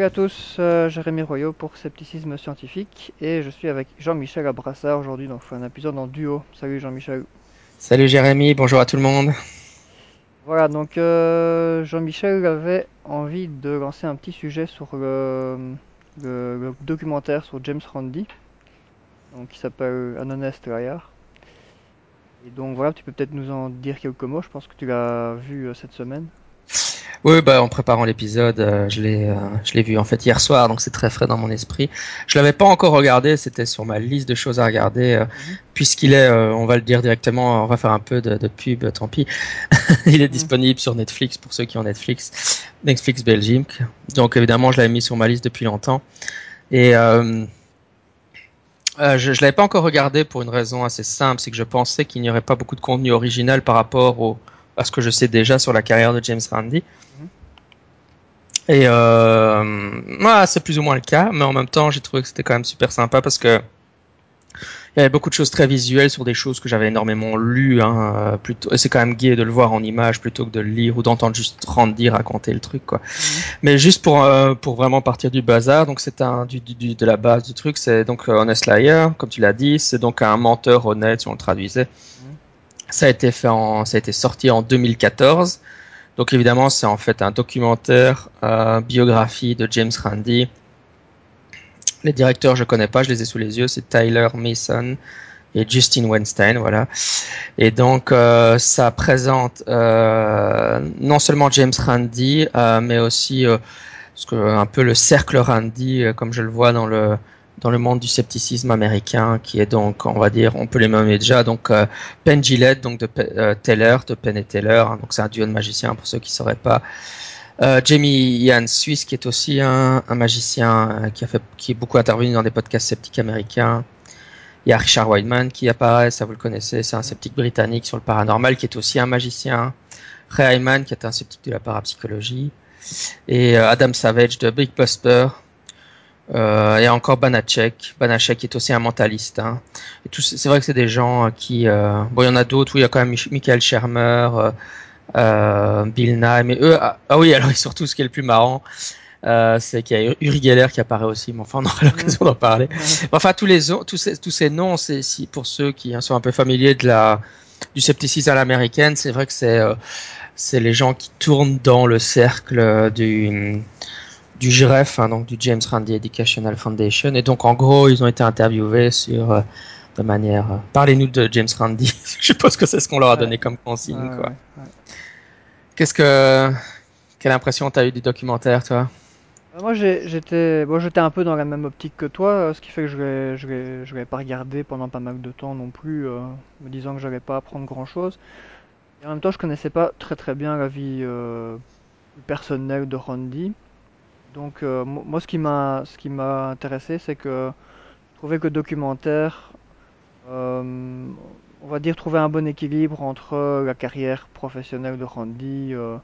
Salut à tous, euh, Jérémy Royaux pour Scepticisme Scientifique et je suis avec Jean-Michel Abrassard aujourd'hui, donc un épisode en duo. Salut Jean-Michel. Salut Jérémy, bonjour à tout le monde. Voilà, donc euh, Jean-Michel avait envie de lancer un petit sujet sur le, le- le documentaire sur James Randi, donc qui s'appelle An Honest Liar. Et donc voilà, tu peux peut-être nous en dire quelques mots, je pense que tu l'as vu euh, cette semaine. Oui, bah en préparant l'épisode, euh, je l'ai, euh, je l'ai vu en fait hier soir, donc c'est très frais dans mon esprit. Je l'avais pas encore regardé, c'était sur ma liste de choses à regarder, euh, puisqu'il est, on va le dire directement, on va faire un peu de, de pub, tant pis. Il est disponible sur Netflix pour ceux qui ont Netflix, Netflix Belgique. Donc évidemment, je l'avais mis sur ma liste depuis longtemps. Et euh, je, je l'avais pas encore regardé pour une raison assez simple, c'est que je pensais qu'il n'y aurait pas beaucoup de contenu original par rapport au, à ce que je sais déjà sur la carrière de James Randi. Mhm. Et euh, ouais, c'est plus ou moins le cas, mais en même temps, j'ai trouvé que c'était quand même super sympa parce que il y avait beaucoup de choses très visuelles sur des choses que j'avais énormément lues. Hein, plutôt, et c'est quand même gai de le voir en image plutôt que de le lire ou d'entendre juste Randy raconter le truc, quoi. Mais juste pour euh, pour vraiment partir du bazar, donc c'est un du, du- de la base du truc, c'est donc euh, Honest Liar, comme tu l'as dit, c'est donc un menteur honnête si on le traduisait. Ça a été fait en, ça a été sorti en 2014. Donc évidemment, c'est en fait un documentaire euh, biographie de James Randi. Les directeurs, je connais pas, je les ai sous les yeux, c'est Tyler Mason et Justin Weinstein, voilà. Et donc euh, ça présente euh, non seulement James Randi, euh, mais aussi euh, ce que, un peu le cercle Randi, euh, comme je le vois dans le dans le monde du scepticisme américain, qui est donc, on va dire, on peut les nommer déjà, donc euh, Penn Gillette, donc de euh, Taylor, de Penn et Taylor, hein, donc c'est un duo de magiciens pour ceux qui sauraient pas. Euh, Jamie Ian Suisse, qui est aussi un, un magicien euh, qui a fait, qui est beaucoup intervenu dans des podcasts sceptiques américains. Il y a Richard Wideman qui apparaît, ça vous le connaissez, c'est un sceptique britannique sur le paranormal qui est aussi un magicien. Ray Hyman qui est un sceptique de la parapsychologie. Et euh, Adam Savage de Big Buster. Euh, et encore Banachek, Banachek est aussi un mentaliste. Hein. Et c'est vrai que c'est des gens euh, qui, euh, bon, il y en a d'autres. Oui, il y a quand même Mich- Michael Shermer, euh, euh, Bill Nye, mais eux, ah, ah oui, alors surtout ce qui est le plus marrant, euh, c'est qu'il y a Uri Geller qui apparaît aussi. Mais enfin, on aura l'occasion d'en parler. Enfin, tous les tous ces, tous ces noms, c'est si pour ceux qui hein, sont un peu familiers de la du scepticisme à l'américaine, c'est vrai que c'est euh, c'est les gens qui tournent dans le cercle euh, du du JREF, hein, donc du James Randi Educational Foundation. Et donc, en gros, ils ont été interviewés sur euh, de manière. euh, Parlez-nous de James Randi. Je suppose que c'est ce qu'on leur a donné Ouais. comme consigne. Ouais, quoi. ouais, ouais. Qu'est-ce que quelle impression t'as eu du documentaire, toi? Euh, Moi j'étais bon, j'étais un peu dans la même optique que toi, ce qui fait que je l'ai je je pas regardé pendant pas mal de temps non plus, euh, me disant que j'allais pas apprendre grand-chose. Et en même temps je connaissais pas très très bien la vie personnelle de Randy. Donc euh, mo- moi ce qui m'a ce qui m'a intéressé c'est que je trouvais que documentaire euh, on va dire trouver un bon équilibre entre la carrière professionnelle de Randy euh,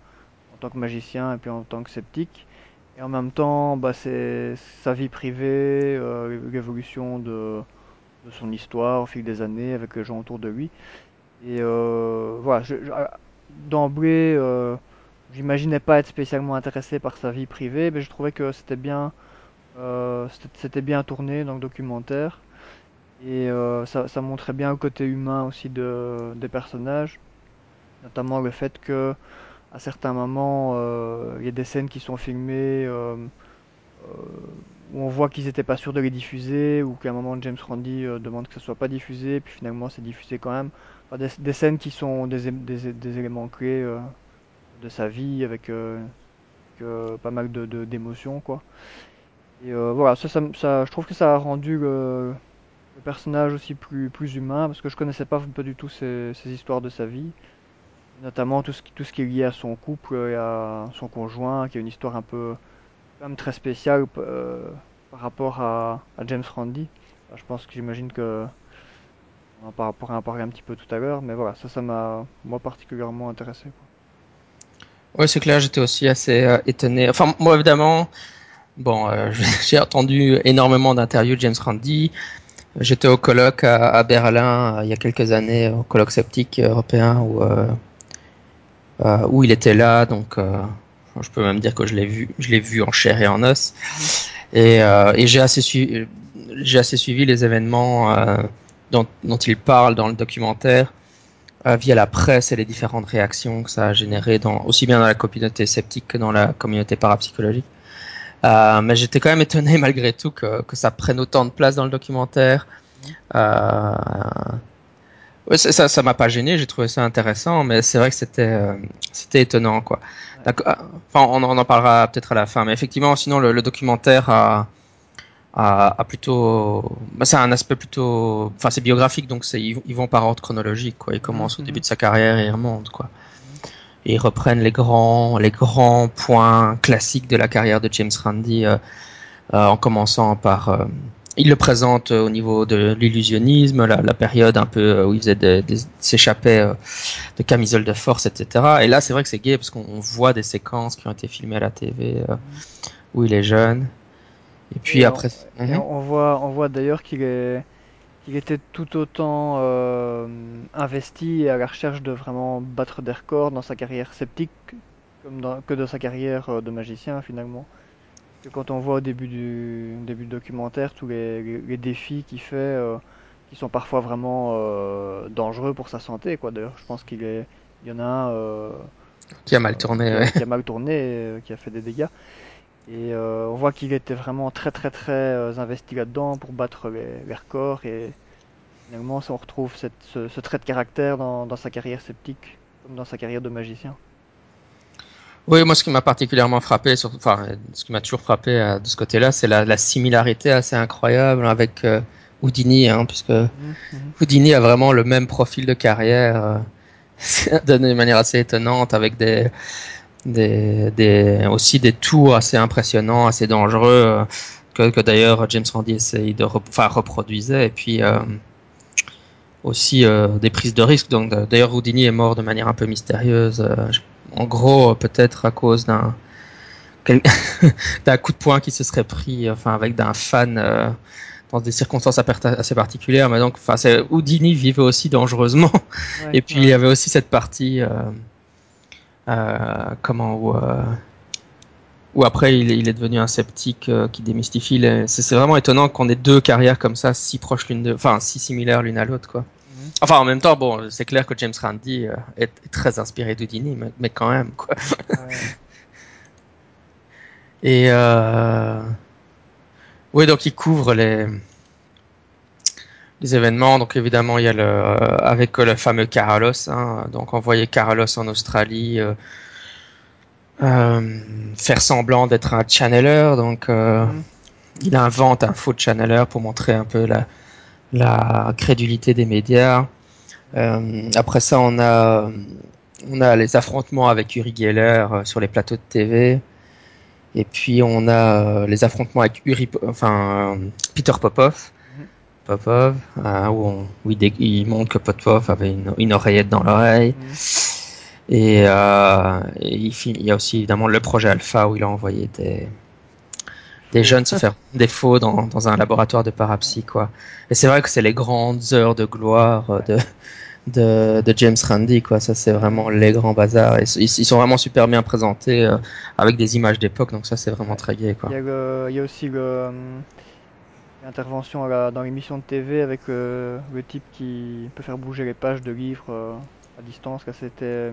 en tant que magicien et puis en tant que sceptique. Et en même temps, bah, c'est sa vie privée, l'évolution de, son histoire au fil des années avec les gens autour de lui. Et voilà, d'emblée, j'imaginais pas être spécialement intéressé par sa vie privée, mais je trouvais que c'était bien, euh, c'était bien tourné dans le documentaire. Et euh, ça, ça montrait bien le côté humain aussi de, des personnages, notamment le fait que à certains moments, euh, il y a des scènes qui sont filmées où on voit qu'ils n'étaient pas sûrs de les diffuser, ou qu'à un moment James Randi demande que ce soit pas diffusé, puis finalement c'est diffusé quand même. Des, scènes qui sont des, des, éléments clés de sa vie, avec, euh, euh, pas mal de, de- d'émotions, quoi. Et euh, voilà, ça, ça, je trouve que ça a rendu le, personnage aussi plus, plus humain, parce que je connaissais pas, pas du tout ces, histoires de sa vie. Notamment tout ce qui, tout ce qui est lié à son couple et à son conjoint, qui a une histoire un peu quand même très spéciale par rapport à, James Randi. Je pense que j'imagine que on en parler un petit peu tout à l'heure, mais voilà, ça, ça m'a moi particulièrement intéressé. Ouais, c'est clair, j'étais aussi assez euh, étonné. Enfin, moi, évidemment, bon, euh, j'ai entendu énormément d'interviews de James Randi. J'étais au colloque à, Berlin euh, il y a quelques années, au colloque sceptique européen où, où il était là. Donc, Je peux même dire que je l'ai vu, vu en chair et en os. Et, j'ai assez assez suivi les événements dont, dont, il parle dans le documentaire via la presse et les différentes réactions que ça a généré dans, aussi bien dans la communauté sceptique que dans la communauté parapsychologique. Euh, mais j'étais quand même étonné malgré tout que, que, ça prenne autant de place dans le documentaire. Euh, ouais, ça, ça m'a pas gêné, j'ai trouvé ça intéressant, mais c'est vrai que c'était, euh, c'était étonnant, quoi. Enfin, on, on, en parlera peut-être à la fin, mais effectivement, sinon le, le documentaire a, a, a plutôt, bah, c'est un aspect plutôt, enfin c'est biographique, donc c'est ils, vont par ordre chronologique, quoi. Ils commencent au début de sa carrière et ils remontent, quoi. Et ils reprennent les grands, les grands points classiques de la carrière de James Randi, euh, euh, en commençant par euh, il le présente au niveau de l'illusionnisme, la, la, période un peu où il faisait des, des, s'échappait de camisole de force, etc. Et là, c'est vrai que c'est gay parce qu'on voit des séquences qui ont été filmées à la TV où il est jeune. Et puis et après, on, -hmm. on voit, on voit d'ailleurs qu'il est, était tout autant euh, investi à la recherche de vraiment battre des records dans sa carrière sceptique comme dans, que dans sa carrière de magicien finalement. Que quand on voit au début du début du documentaire tous les, les, les défis qu'il fait, euh, qui sont parfois vraiment euh, dangereux pour sa santé, quoi. D'ailleurs, je pense qu'il est, il y en a un euh, qui a mal tourné, qui, ouais. qui, a mal tourné, qui a fait des dégâts. Et euh, on voit qu'il était vraiment très très très euh, investi là-dedans pour battre les, les, records. Et finalement, on retrouve cette, ce, ce, trait de caractère dans, dans, sa carrière sceptique, comme dans sa carrière de magicien. Oui, moi, ce qui m'a particulièrement frappé, sur, enfin, ce qui m'a toujours frappé euh, de ce côté-là, c'est la, la, similarité assez incroyable avec euh, Houdini, hein, puisque mm -hmm. Houdini a vraiment le même profil de carrière, euh, d'une manière assez étonnante, avec des, des, des, aussi des tours assez impressionnants, assez dangereux, euh, que, que d'ailleurs James Randi essaye de enfin, reproduisait, et puis euh, aussi euh, des prises de risques. Donc d'ailleurs Houdini est mort de manière un peu mystérieuse, en gros peut-être à cause d'un d'un coup de poing qui se serait pris, enfin avec d'un fan dans des circonstances assez particulières. Mais donc, enfin, Houdini vivait aussi dangereusement. Ouais, et puis ouais. il y avait aussi cette partie. Euh, comment où, euh, où après il est, il est, devenu un sceptique euh, qui démystifie. C'est vraiment étonnant qu'on ait deux carrières comme ça si proches l'une de, enfin si similaires l'une à l'autre quoi. -hmm. Enfin en même temps bon c'est clair que James Randi est, est très inspiré d'Houdini mais, mais, quand même quoi. Ouais. Et euh... oui donc il couvre les les événements. Donc évidemment, il y a le euh, avec le fameux Carlos, hein, donc envoyer Carlos en Australie, euh, euh, faire semblant d'être un channeler. Donc mm. il invente un faux channeler pour montrer un peu la la crédulité des médias. après ça, on a on a les affrontements avec Uri Geller sur les plateaux de TV. Et puis on a les affrontements avec Uri, enfin Peter Popov. Popov, euh, où, on, où il, il, montre que Popov avait une, une oreillette dans l'oreille. Mmh. Et, euh, et il, il, y a aussi évidemment le projet Alpha où il a envoyé des, des jeunes se faire des faux dans, dans un laboratoire de parapsy quoi. Et c'est vrai que c'est les grandes heures de gloire de de, de James Randi quoi. Ça c'est vraiment les grands bazars. Et, ils, ils, sont vraiment super bien présentés euh, avec des images d'époque donc ça c'est vraiment très gai quoi. Il y a, le, il y a aussi le intervention à la, dans l'émission de TV avec euh, le type qui peut faire bouger les pages de livres euh, à distance. C'était, je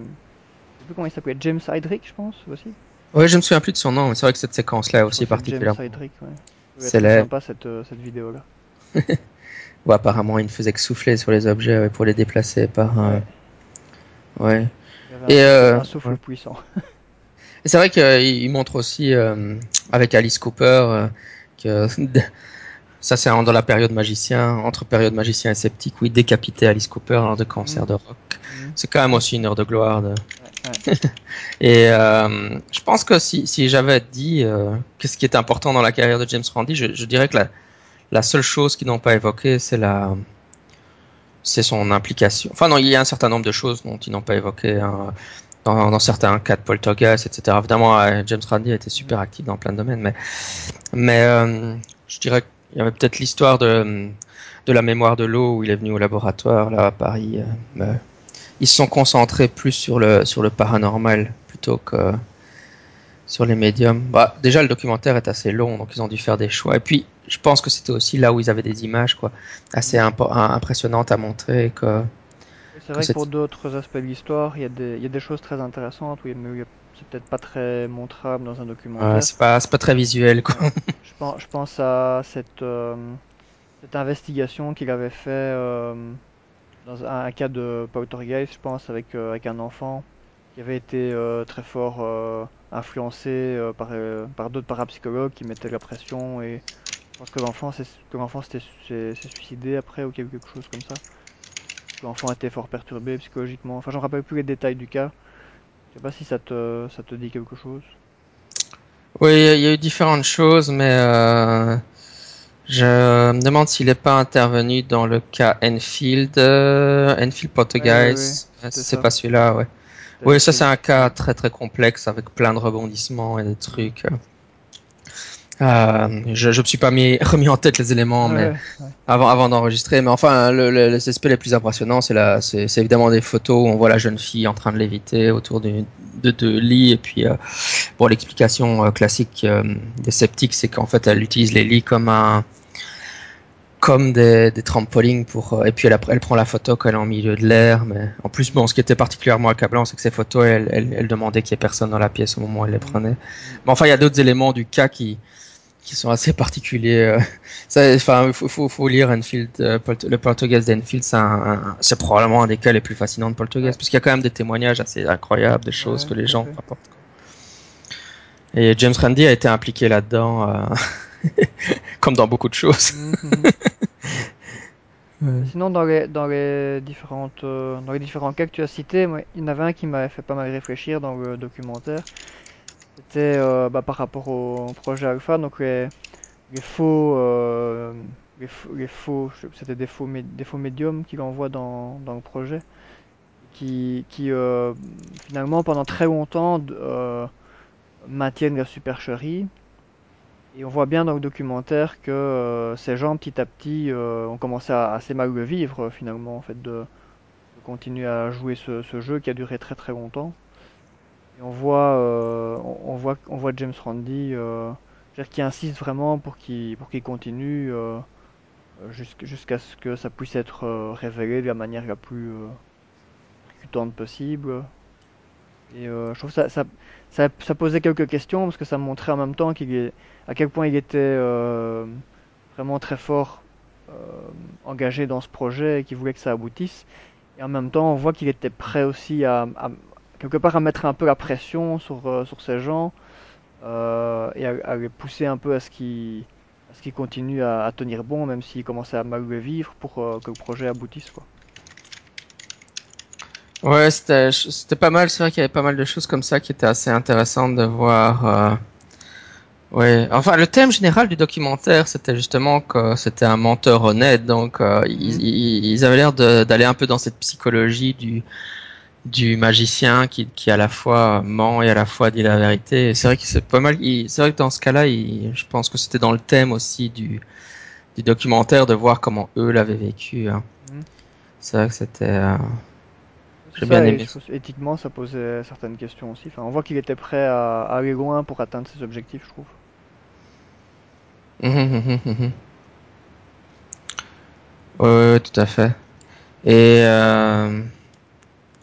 sais plus comment il s'appelait, James Heydrich, je pense aussi. Oui, je me souviens plus de son nom, mais c'est vrai que cette séquence-là est aussi particulière. James Heydrich, ouais. C'est sympa cette, euh, cette vidéo-là. ouais, apparemment, il ne faisait que souffler sur les objets ouais, pour les déplacer par. Ouais. ouais. Et un, euh, un souffle puissant. Et c'est vrai qu'il montre aussi euh, avec Alice Cooper que ça, c'est dans la période magicien, entre période magicien et sceptique, où il décapitait Alice Cooper lors de concert mmh. de rock. Mmh. C'est quand même aussi une heure de gloire. De... Ouais, ouais. et euh, je pense que si, si j'avais dit euh, qu'est-ce qui est important dans la carrière de James Randi, je, je dirais que la, la seule chose qu'ils n'ont pas évoquée, c'est la c'est son implication. Enfin non, il y a un certain nombre de choses dont ils n'ont pas évoqué. Hein. Dans, dans, certains cas de poltergeist, etc. Évidemment, James Randi a été super actif dans plein de domaines, mais, mais euh, je dirais que il y avait peut-être l'histoire de, de la mémoire de l'eau où il est venu au laboratoire là à Paris. Euh, ils se sont concentrés plus sur le sur le paranormal plutôt que sur les médiums. Bah, déjà, le documentaire est assez long, donc ils ont dû faire des choix. Et puis, je pense que c'était aussi là où ils avaient des images quoi, assez impressionnantes à montrer. Que, c'est vrai que pour d'autres aspects de l'histoire, il y, a des, il y a des choses très intéressantes, mais c'est peut-être pas très montrable dans un documentaire. Ouais, c'est pas, pas très visuel. Quoi. je, pense, je pense à cette, euh, cette investigation qu'il avait fait euh, dans un, cas de poltergeist, je pense, avec, euh, avec un enfant qui avait été très fort influencé par, par d'autres parapsychologues qui mettaient la pression et je pense que l'enfant s'est suicidé après ou quelque chose comme ça. L'enfant était fort perturbé psychologiquement. Enfin, j'en rappelle plus les détails du cas. Je sais pas si ça te, ça te dit quelque chose. Oui, il y a eu différentes choses, mais euh, je me demande s'il n'est pas intervenu dans le cas Enfield, euh, Enfield Poltergeist. c'est pas celui-là, ouais. Oui, ça c'est un cas très très complexe avec plein de rebondissements et des trucs. Euh, je ne me suis pas mis, remis en tête les éléments mais avant, avant d'enregistrer. Mais enfin, le, le, les aspects les plus impressionnants, c'est, la, c'est, c'est évidemment des photos où on voit la jeune fille en train de léviter autour de deux lits. Et puis, euh, bon, l'explication euh, classique euh, des sceptiques, c'est qu'en fait, elle utilise les lits comme un comme des, des trampolines pour euh, et puis elle, elle prend la photo quand elle est en milieu de l'air mais en plus bon ce qui était particulièrement accablant c'est que ces photos elle, elle, elle demandait qu'il y ait personne dans la pièce au moment où elle les prenait mais enfin il y a d'autres éléments du cas qui qui sont assez particuliers. Euh. enfin, il faut, faut, faut, lire Enfield, euh, le Poltergeist d'Enfield, c'est probablement un des cas les plus fascinants de Poltergeist, parce qu'il y a quand même des témoignages assez incroyables, des choses que les gens rapportent. Et James Randi a été impliqué là-dedans, euh, comme dans beaucoup de choses. Sinon, dans les, dans les différentes, dans les différents cas que tu as cités, il y en avait un qui m'avait fait pas mal réfléchir dans le documentaire. C'était euh, bah, par rapport au projet Alpha, donc les, faux, euh, les, faux, c'était des faux, faux médiums qu'il envoie dans, le projet, qui, qui euh, finalement pendant très longtemps maintiennent la supercherie. Et on voit bien dans le documentaire que ces gens petit à petit ont commencé à assez mal le vivre finalement en fait de, continuer à jouer ce, ce jeu qui a duré très très longtemps. On voit, euh, on, voit, on voit James Randi euh, qui insiste vraiment pour qu'il pour qu'il continue euh, jusqu'à ce que ça puisse être révélé de la manière la plus euh, possible. Et je trouve ça, ça, ça, ça, posait quelques questions parce que ça montrait en même temps qu'il à quel point il était vraiment très fort engagé dans ce projet et qu'il voulait que ça aboutisse. Et en même temps, on voit qu'il était prêt aussi à, quelque part à mettre un peu la pression sur, euh, sur ces gens euh, et à, les pousser un peu à ce qu'ils qu continuent à, tenir bon, même s'ils commençaient à mal le vivre pour euh, que le projet aboutisse. Quoi. Ouais, c'était pas mal. C'est vrai qu'il y avait pas mal de choses comme ça qui étaient assez intéressantes de voir. Ouais, enfin le thème général du documentaire, c'était justement que c'était un menteur honnête, donc ils, ils, avaient l'air d'aller un peu dans cette psychologie du du magicien qui, qui à la fois ment et à la fois dit la vérité. C'est vrai que c'est pas mal. C'est vrai que dans ce cas-là, je pense que c'était dans le thème aussi du, du documentaire de voir comment eux l'avaient vécu. Hein. Mhm. C'est vrai que c'était. Euh... J'ai bien aimé. Éthiquement, ça posait certaines questions aussi. Enfin, on voit qu'il était prêt à, aller loin pour atteindre ses objectifs, je trouve. Mmh, mmh, mmh, ouais, tout à fait. Et euh,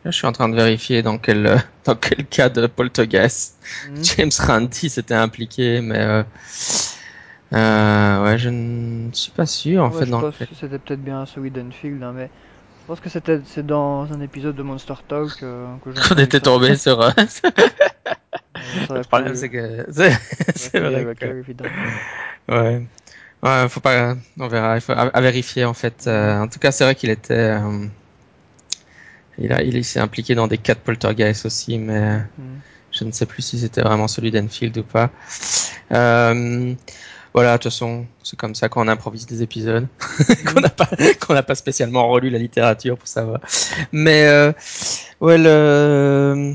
je suis en train de vérifier dans quel dans quel cas de poltergeist mhm. James Randi s'était impliqué, mais euh, euh, ouais, je ne suis pas sûr en fait. Je pense que c'était peut-être bien celui d'Enfield, hein, mais je pense que c'était c'est dans un épisode de Monster Talk euh, que On était tombé sur. Euh, le problème c'est que c'est vrai que... ouais. Ouais, faut pas, on verra, il faut à, vérifier en fait. Euh, en tout cas, c'est vrai qu'il était, il, a, il s'est impliqué dans des cas de poltergeist aussi, mais mm. je ne sais plus si c'était vraiment celui d'Enfield ou pas. Euh, voilà, de toute façon, c'est comme ça qu'on improvise des épisodes, qu'on n'a pas, qu'on n'a pas spécialement relu la littérature pour savoir. Mais euh, ouais, le...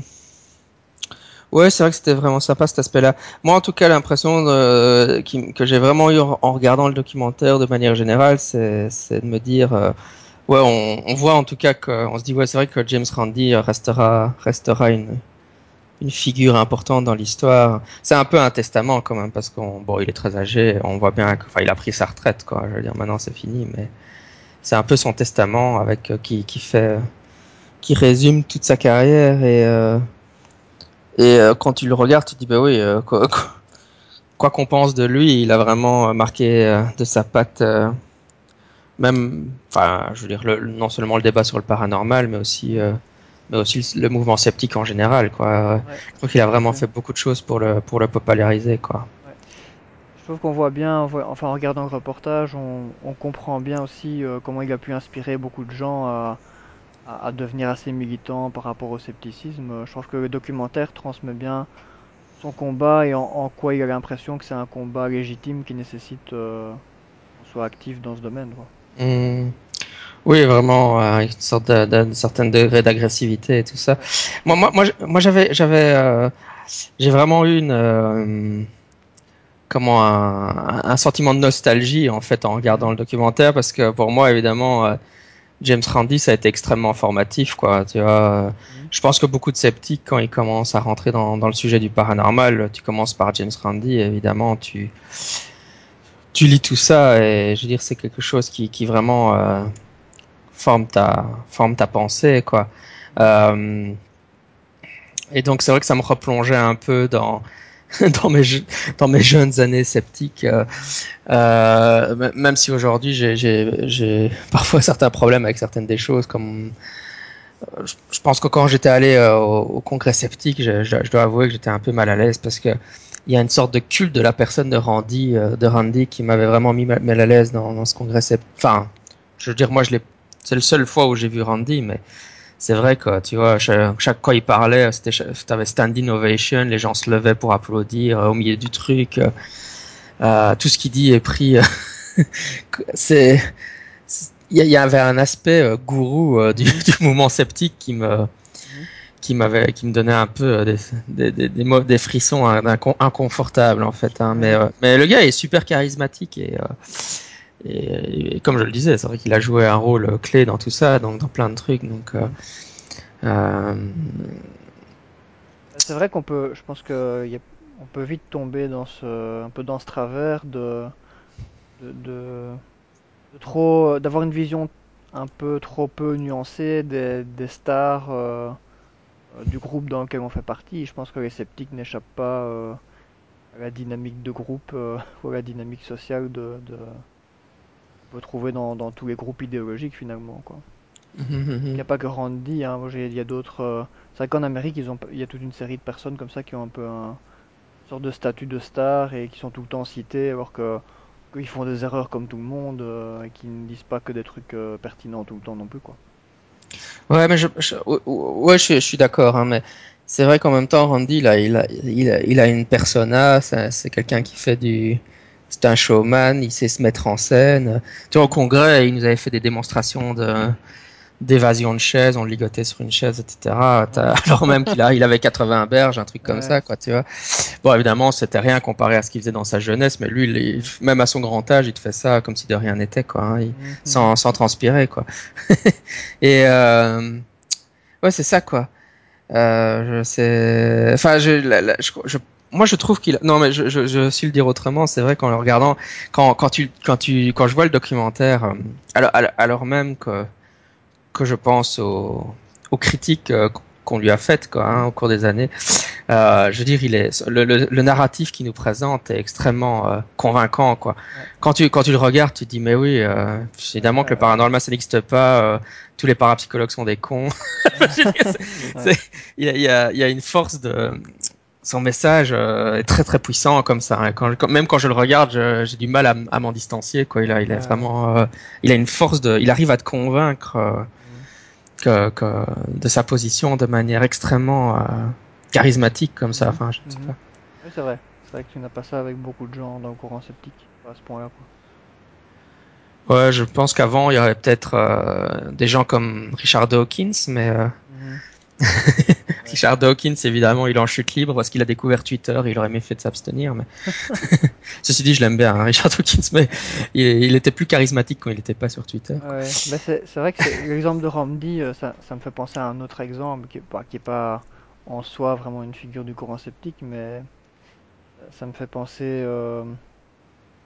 Ouais, c'est vrai que c'était vraiment sympa cet aspect-là. Moi, en tout cas, l'impression que j'ai vraiment eu en regardant le documentaire de manière générale, c'est de me dire, euh, ouais, on, on, voit en tout cas qu'on se dit ouais, c'est vrai que James Randi restera restera une une figure importante dans l'histoire. C'est un peu un testament quand même parce qu'on bon, il est très âgé, on voit bien enfin il a pris sa retraite quoi. Je veux dire maintenant c'est fini, mais c'est un peu son testament avec euh, qui qui fait qui résume toute sa carrière et euh, et euh, quand tu le regardes, tu dis bah oui quoi, quoi qu'on pense de lui, il a vraiment marqué de sa patte même enfin je veux dire le, non seulement le débat sur le paranormal mais aussi mais aussi le mouvement sceptique en général. Quoi. Je trouve qu'il a vraiment fait beaucoup de choses pour le, pour le populariser. Quoi. Je trouve qu'on voit bien, enfin en regardant le reportage, on, on comprend bien aussi euh, comment il a pu inspirer beaucoup de gens à, à, devenir assez militants par rapport au scepticisme. Je trouve que le documentaire transmet bien son combat et en, quoi il a l'impression que c'est un combat légitime qui nécessite euh, qu'on soit actif dans ce domaine. Quoi. Mmh. Oui, vraiment, euh, une sorte d'un certain degré d'agressivité et tout ça. Moi, moi, moi, moi j'avais, j'avais, euh, j'ai vraiment eu une, euh, comment, un, un, sentiment de nostalgie en fait en regardant le documentaire parce que pour moi, évidemment, euh, James Randi, ça a été extrêmement formatif, quoi. Tu vois, mm-hmm. je pense que beaucoup de sceptiques, quand ils commencent à rentrer dans, dans le sujet du paranormal, tu commences par James Randi, évidemment, tu, tu lis tout ça et je veux dire, c'est quelque chose qui, qui vraiment euh, forme ta forme ta pensée quoi. Euh, et donc c'est vrai que ça me replongeait un peu dans dans mes dans mes jeunes années sceptiques, euh, euh, même si aujourd'hui j'ai parfois certains problèmes avec certaines des choses comme je pense que quand j'étais allé au, congrès sceptique, je, je, dois avouer que j'étais un peu mal à l'aise parce que il y a une sorte de culte de la personne de Randy, de Randy qui m'avait vraiment mis mal à l'aise dans, dans ce congrès. Enfin, je veux dire, moi je l'ai c'est le seul fois où j'ai vu Randy, mais c'est vrai que tu vois, chaque, chaque fois il parlait, c'était, t'avais standing ovation, les gens se levaient pour applaudir euh, au milieu du truc. Euh, euh tout ce qu'il dit est pris. Euh, c'est, il y, avait un aspect gourou du, du, mouvement sceptique qui me. Qui m'avait, qui me donnait un peu des, des, des, des, des frissons inconfortables en fait. Hein. Mais, mais le gars est super charismatique et et, comme je le disais, c'est vrai qu'il a joué un rôle clé dans tout ça, donc dans plein de trucs. Donc, euh, euh... c'est vrai qu'on peut, je pense que peut vite tomber dans ce, un peu dans ce travers de, de, trop, d'avoir une vision un peu trop peu nuancée des, des stars euh, du groupe dans lequel on fait partie. Je pense que les sceptiques n'échappent pas euh, à la dynamique de groupe ou à la dynamique sociale de, de peut trouver dans, dans, tous les groupes idéologiques finalement. Quoi. Il n'y a pas que Randy, hein. il y a d'autres. Euh, c'est vrai qu'en Amérique, ils ont, il y a toute une série de personnes comme ça qui ont un peu un une sorte de statut de star et qui sont tout le temps cités, alors que qu'ils font des erreurs comme tout le monde euh, et qui ne disent pas que des trucs euh, pertinents tout le temps non plus. Quoi. Ouais, mais je, ouais, je, je suis d'accord, hein, mais c'est vrai qu'en même temps, Randy, a, il a, il a, il a une persona, c'est quelqu'un qui fait du c'est un showman, il sait se mettre en scène. Tu vois, au congrès, il nous avait fait des démonstrations de d'évasion de chaises, on le ligotait sur une chaise, etc. Alors même qu'il a, il avait 80 berges, un truc comme ça, quoi, tu vois. Bon, évidemment, c'était rien comparé à ce qu'il faisait dans sa jeunesse, mais lui, même à son grand âge, il te fait ça comme si de rien n'était, quoi, hein, mhm. sans, sans transpirer, quoi. Et euh, ouais, c'est ça, quoi. Euh, je enfin, je, je, je moi je trouve qu'il non mais je, je, je suis le dire autrement c'est vrai qu'en le regardant quand quand tu quand tu quand je vois le documentaire euh, alors alors même que que je pense aux, aux critiques euh, qu'on lui a faites quoi hein, au cours des années euh, je veux dire il est le, le, narratif qu'il nous présente est extrêmement euh, convaincant quoi quand tu quand tu le regardes tu te dis mais oui euh, évidemment que le paranormal ça n'existe pas tous les parapsychologues sont des cons il y a, y, a, y a une force de son message est très très puissant comme ça. Hein. Quand, même quand je le regarde, j'ai du mal à, m'en distancier. Quoi. Il a, il a vraiment, il a une force de, il arrive à te convaincre que, que, de sa position de manière extrêmement charismatique comme ça. Enfin, je sais mhm. pas. Oui, c'est vrai. C'est vrai que tu n'as pas ça avec beaucoup de gens dans le courant sceptique à ce point-là. Ouais, je pense qu'avant il y aurait peut-être des gens comme Richard Dawkins, mais mhm. Richard Dawkins, évidemment, il est en chute libre parce qu'il a découvert Twitter. il aurait mieux fait de s'abstenir. Mais ceci dit, je l'aime bien, hein, Richard Dawkins, mais il, était plus charismatique quand il n'était pas sur Twitter. Ouais, c'est vrai que l'exemple de Randy, euh, ça, ça, me fait penser à un autre exemple qui est pas, qui est pas en soi vraiment une figure du courant sceptique, mais ça me fait penser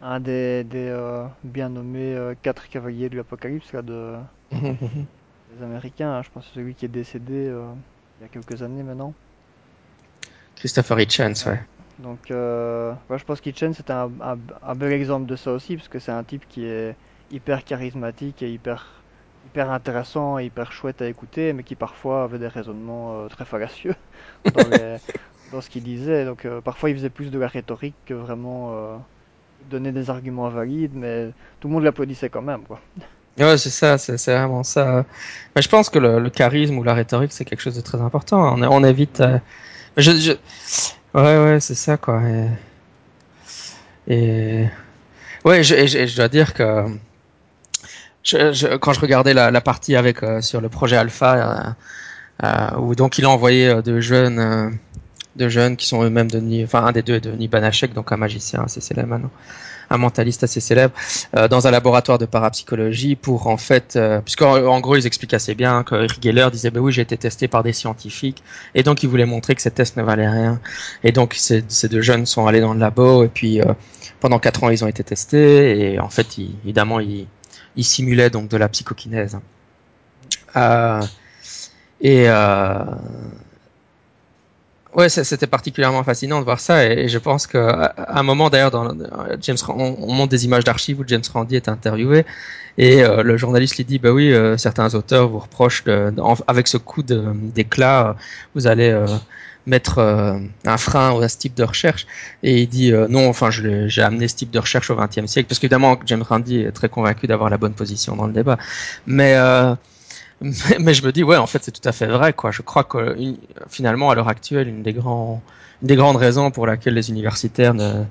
à un des, des bien nommés quatre cavaliers de l'Apocalypse là, de, des Américains. Hein. je pense que celui qui est décédé il y a quelques années maintenant. Christopher Hitchens, ouais. Donc, euh, je pense qu'Hitchens c'est un, un, bel exemple de ça aussi, parce que c'est un type qui est hyper charismatique et hyper, hyper intéressant et hyper chouette à écouter, mais qui parfois avait des raisonnements euh, très fallacieux dans, ce qu'il disait. Donc, euh, parfois, il faisait plus de la rhétorique que vraiment euh, donner des arguments valides, mais tout le monde l'applaudissait quand même, quoi. Ouais, c'est ça, c'est vraiment ça. Je pense que le, charisme ou la rhétorique, c'est quelque chose de très important. On, évite. Je, je, Ouais, ouais, c'est ça, quoi. Et, ouais, je, dois dire que quand je regardais la, partie avec euh, sur le projet Alpha, euh, euh, où donc il a envoyé euh, de jeunes, de jeunes qui sont eux-mêmes devenus, enfin un des deux est devenu Banachek, donc un magicien, c'est célèbre maintenant un mentaliste assez célèbre, euh, dans un laboratoire de parapsychologie pour en fait, euh, puisqu'en en gros ils expliquent assez bien que Geller disait ben oui j'ai été testé par des scientifiques et donc il voulait montrer que ces tests ne valaient rien et donc ces, ces deux jeunes sont allés dans le labo et puis euh, pendant quatre ans ils ont été testés et en fait évidemment ils, ils simulaient donc de la psychokinèse. Euh, et euh, Ouais, c'était particulièrement fascinant de voir ça et, je pense qu'à un moment d'ailleurs dans James on, on monte des images d'archives où James Randi est interviewé et euh, le journaliste lui dit bah oui euh, certains auteurs vous reprochent de, avec ce coup d'éclat euh, vous allez mettre un frein à ce type de recherche et il dit non enfin j'ai amené ce type de recherche au XXe siècle parce qu'évidemment James Randi est très convaincu d'avoir la bonne position dans le débat. Mais mais, je me dis ouais en fait c'est tout à fait vrai quoi. Je crois que finalement à l'heure actuelle une des grands une des grandes raisons pour laquelle les universitaires ne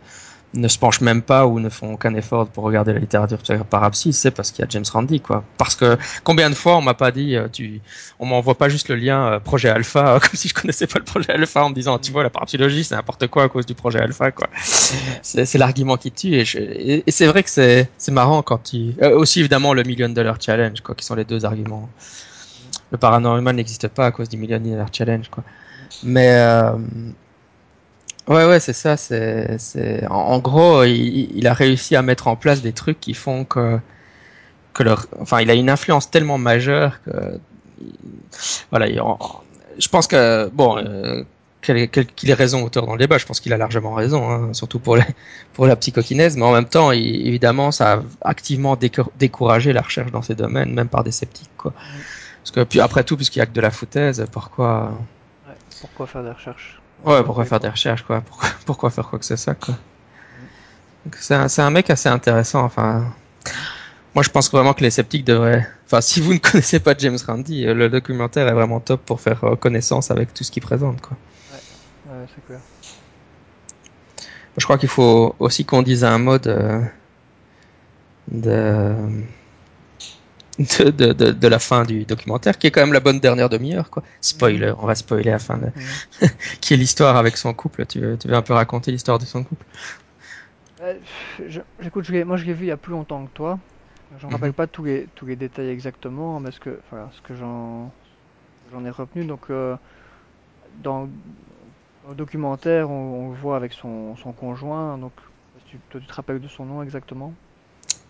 ne se penchent même pas ou ne font aucun effort pour regarder la littérature parapsy, c'est parce qu'il y a James Randi, quoi. Parce que combien de fois on m'a pas dit, euh, tu, on m'envoie pas juste le lien euh, projet alpha, comme si je connaissais pas le projet alpha, en me disant, tu vois, la parapsychologie, c'est n'importe quoi à cause du projet alpha, quoi. C'est l'argument qui tue, et, c'est vrai que c'est marrant quand euh, aussi évidemment le million dollar challenge, quoi, qui sont les deux arguments. Le paranormal n'existe pas à cause du million dollar challenge, quoi. Mais Ouais, ouais, c'est ça. C'est, c'est, en, gros, il, il, a réussi à mettre en place des trucs qui font que, que leur, enfin, il a une influence tellement majeure que, voilà, je pense que, bon, euh, qu'il ait raison auteur dans le débat, je pense qu'il a largement raison, hein, surtout pour, les, pour la psychokinèse, mais en même temps, évidemment, ça a activement découragé la recherche dans ces domaines, même par des sceptiques, quoi. Parce que, puis après tout, puisqu'il y a que de la foutaise, pourquoi... Ouais, pourquoi faire des recherches? Ouais, pourquoi faire des recherches, quoi? Pourquoi, pourquoi faire quoi que ce soit, quoi? C'est un, un, mec assez intéressant, enfin... Moi, je pense vraiment que les sceptiques devraient... Enfin, si vous ne connaissez pas James Randi, euh, le documentaire est vraiment top pour faire euh, connaissance avec tout ce qu'il présente, quoi. Ouais, ouais c'est clair. Je crois qu'il faut aussi qu'on dise un mot de... de de, de, de, de, la fin du documentaire, qui est quand même la bonne dernière demi-heure, quoi. Spoiler, on va spoiler la fin, de... qui est l'histoire avec son couple. Tu veux, tu veux un peu raconter l'histoire de son couple? Euh, J'écoute, moi je l'ai vu il y a plus longtemps que toi. Je ne rappelle pas tous les, tous les détails exactement, mais ce que, voilà, ce que j'en, j'en ai retenu. Donc, euh, dans, le documentaire, on, on, le voit avec son, son conjoint. Donc, tu, toi, tu te rappelles de son nom exactement?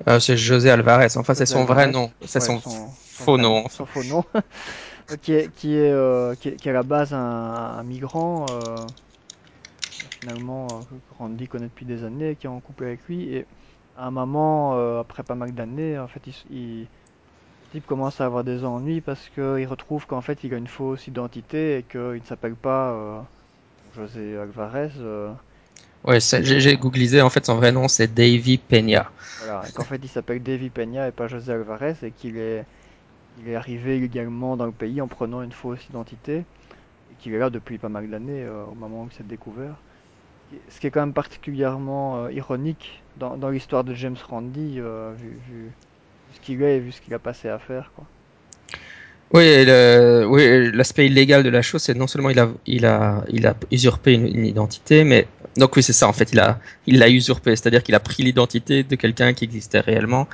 Euh, c'est José Alvarez. Enfin, c'est son vrai nom. C'est son, faux nom. Son faux nom. qui, est, qui, est, euh, qui, est, à la base un, migrant. Euh, finalement, que Randy connaît depuis des années, qui est en couple avec lui. Et à un moment, après pas mal d'années, en fait, il, le type commence à avoir des ennuis parce qu'il retrouve qu'en fait, il a une fausse identité et qu'il ne s'appelle pas José Alvarez. Ouais, j'ai googlisé, en fait, son vrai nom, c'est Davy Peña. Voilà, qu'en fait, il s'appelle Davy Peña et pas José Alvarez, et qu'il est, arrivé illégalement dans le pays en prenant une fausse identité, et qu'il est là depuis pas mal d'années, euh, au moment où il s'est découvert. Ce qui est quand même particulièrement euh, ironique dans, l'histoire de James Randi, euh, vu, vu, ce qu'il est et vu ce qu'il a passé à faire, quoi. Oui, le, oui, l'aspect illégal de la chose, c'est non seulement il a, il a, il a usurpé une, une identité, mais donc oui, c'est ça en fait, il a, il l'a usurpé, c'est-à-dire qu'il a pris l'identité de quelqu'un qui existait réellement,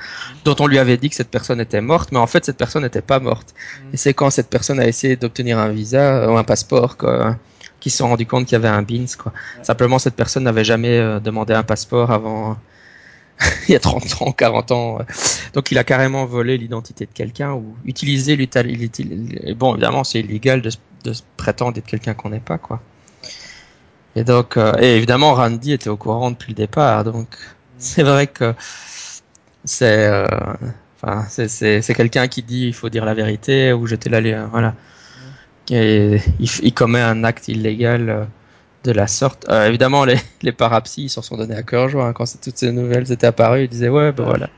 dont on lui avait dit que cette personne était morte, mais en fait cette personne n'était pas morte. Mm. Et c'est quand cette personne a essayé d'obtenir un visa ou un passeport que, qui se sont rendus compte qu'il y avait un Beans. Quoi. Simplement, cette personne n'avait jamais euh, demandé un passeport avant il y a 30 ans, 40 ans. Donc il a carrément volé l'identité de quelqu'un ou utilisé l'utilité. Bon, évidemment, c'est illégal de, de prétendre être quelqu'un qu'on n'est pas, quoi. Et donc, euh, et évidemment, Randy était au courant depuis le départ. Donc, c'est vrai que c'est, euh, enfin, c'est, c'est, quelqu'un qui dit il faut dire la vérité ou jeter la, voilà. Et il, il commet un acte illégal euh, de la sorte. Euh, évidemment, les, les parapsies, ils s'en sont donnés à cœur joie. Hein. Quand toutes ces nouvelles étaient apparues, ils disaient ouais, ben voilà,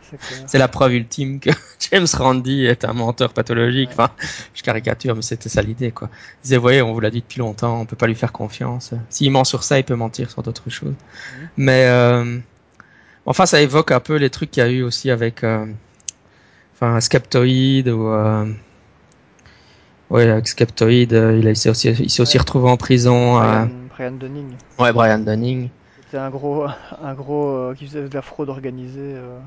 c'est la preuve ultime que James Randi est un menteur pathologique. Enfin, je caricature, mais c'était ça l'idée, quoi. Ils disaient, voyez, on vous l'a dit depuis longtemps, on peut pas lui faire confiance. S'il ment sur ça, il peut mentir sur d'autres choses. Mhm. Mais euh, enfin, ça évoque un peu les trucs qu'il y a eu aussi avec, euh, enfin, Skeptoid ou euh, Ouais, avec Skeptoid, il, a, s'est aussi, il s'est aussi retrouvé en prison. Brian Dunning. Ouais, Brian Dunning. C'était un gros, un gros euh, qui faisait de la fraude organisée. Euh,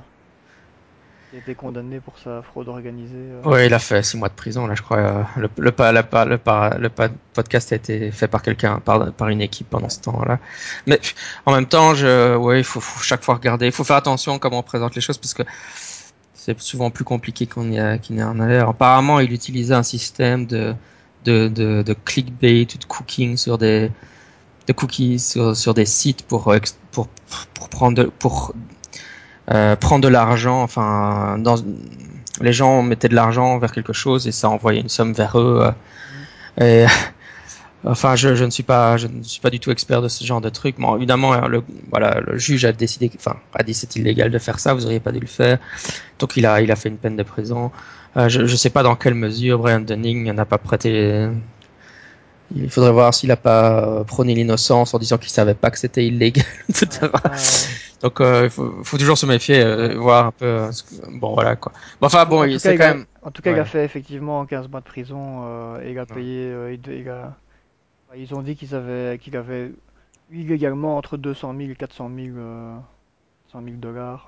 qui a été condamné pour sa fraude organisée. Euh. Ouais, il a fait six mois de prison, là, je crois. Le, le, le, le, podcast a été fait par quelqu'un, par, par une équipe pendant ce temps-là. Mais en même temps, je, ouais, il faut, faut, chaque fois regarder. Il faut faire attention comment on présente les choses parce que c'est souvent plus compliqué qu'on y a, qu'il en a l'air. Apparemment, il utilisait un système de, de, de, de clickbait ou de cooking sur des, de cookies sur, des sites pour, euh, pour, pour prendre, pour, euh, prendre de l'argent. Enfin, les gens mettaient de l'argent vers quelque chose et ça envoyait une somme vers eux. Euh, et, enfin, je, je, ne suis pas, je ne suis pas du tout expert de ce genre de truc. Bon, évidemment, le, voilà, le juge a décidé, enfin, a dit c'est illégal de faire ça. Vous auriez pas dû le faire. Donc, il a, il a fait une peine de prison. Je ne sais pas dans quelle mesure Brian Dunning n'a pas prêté il faudrait voir s'il a pas euh, prôné l'innocence en disant qu'il savait pas que c'était illégal, etc. Donc euh, il faut, faut, toujours se méfier, euh, voir un peu. bon voilà quoi. Bon, enfin bon, il, c'est quand même. En tout cas, il a fait effectivement 15 mois de prison et il a payé. Il, a... Ils ont dit qu'ils avaient qu'il avait illégalement entre 200 000 et 400 000, 100 000 dollars.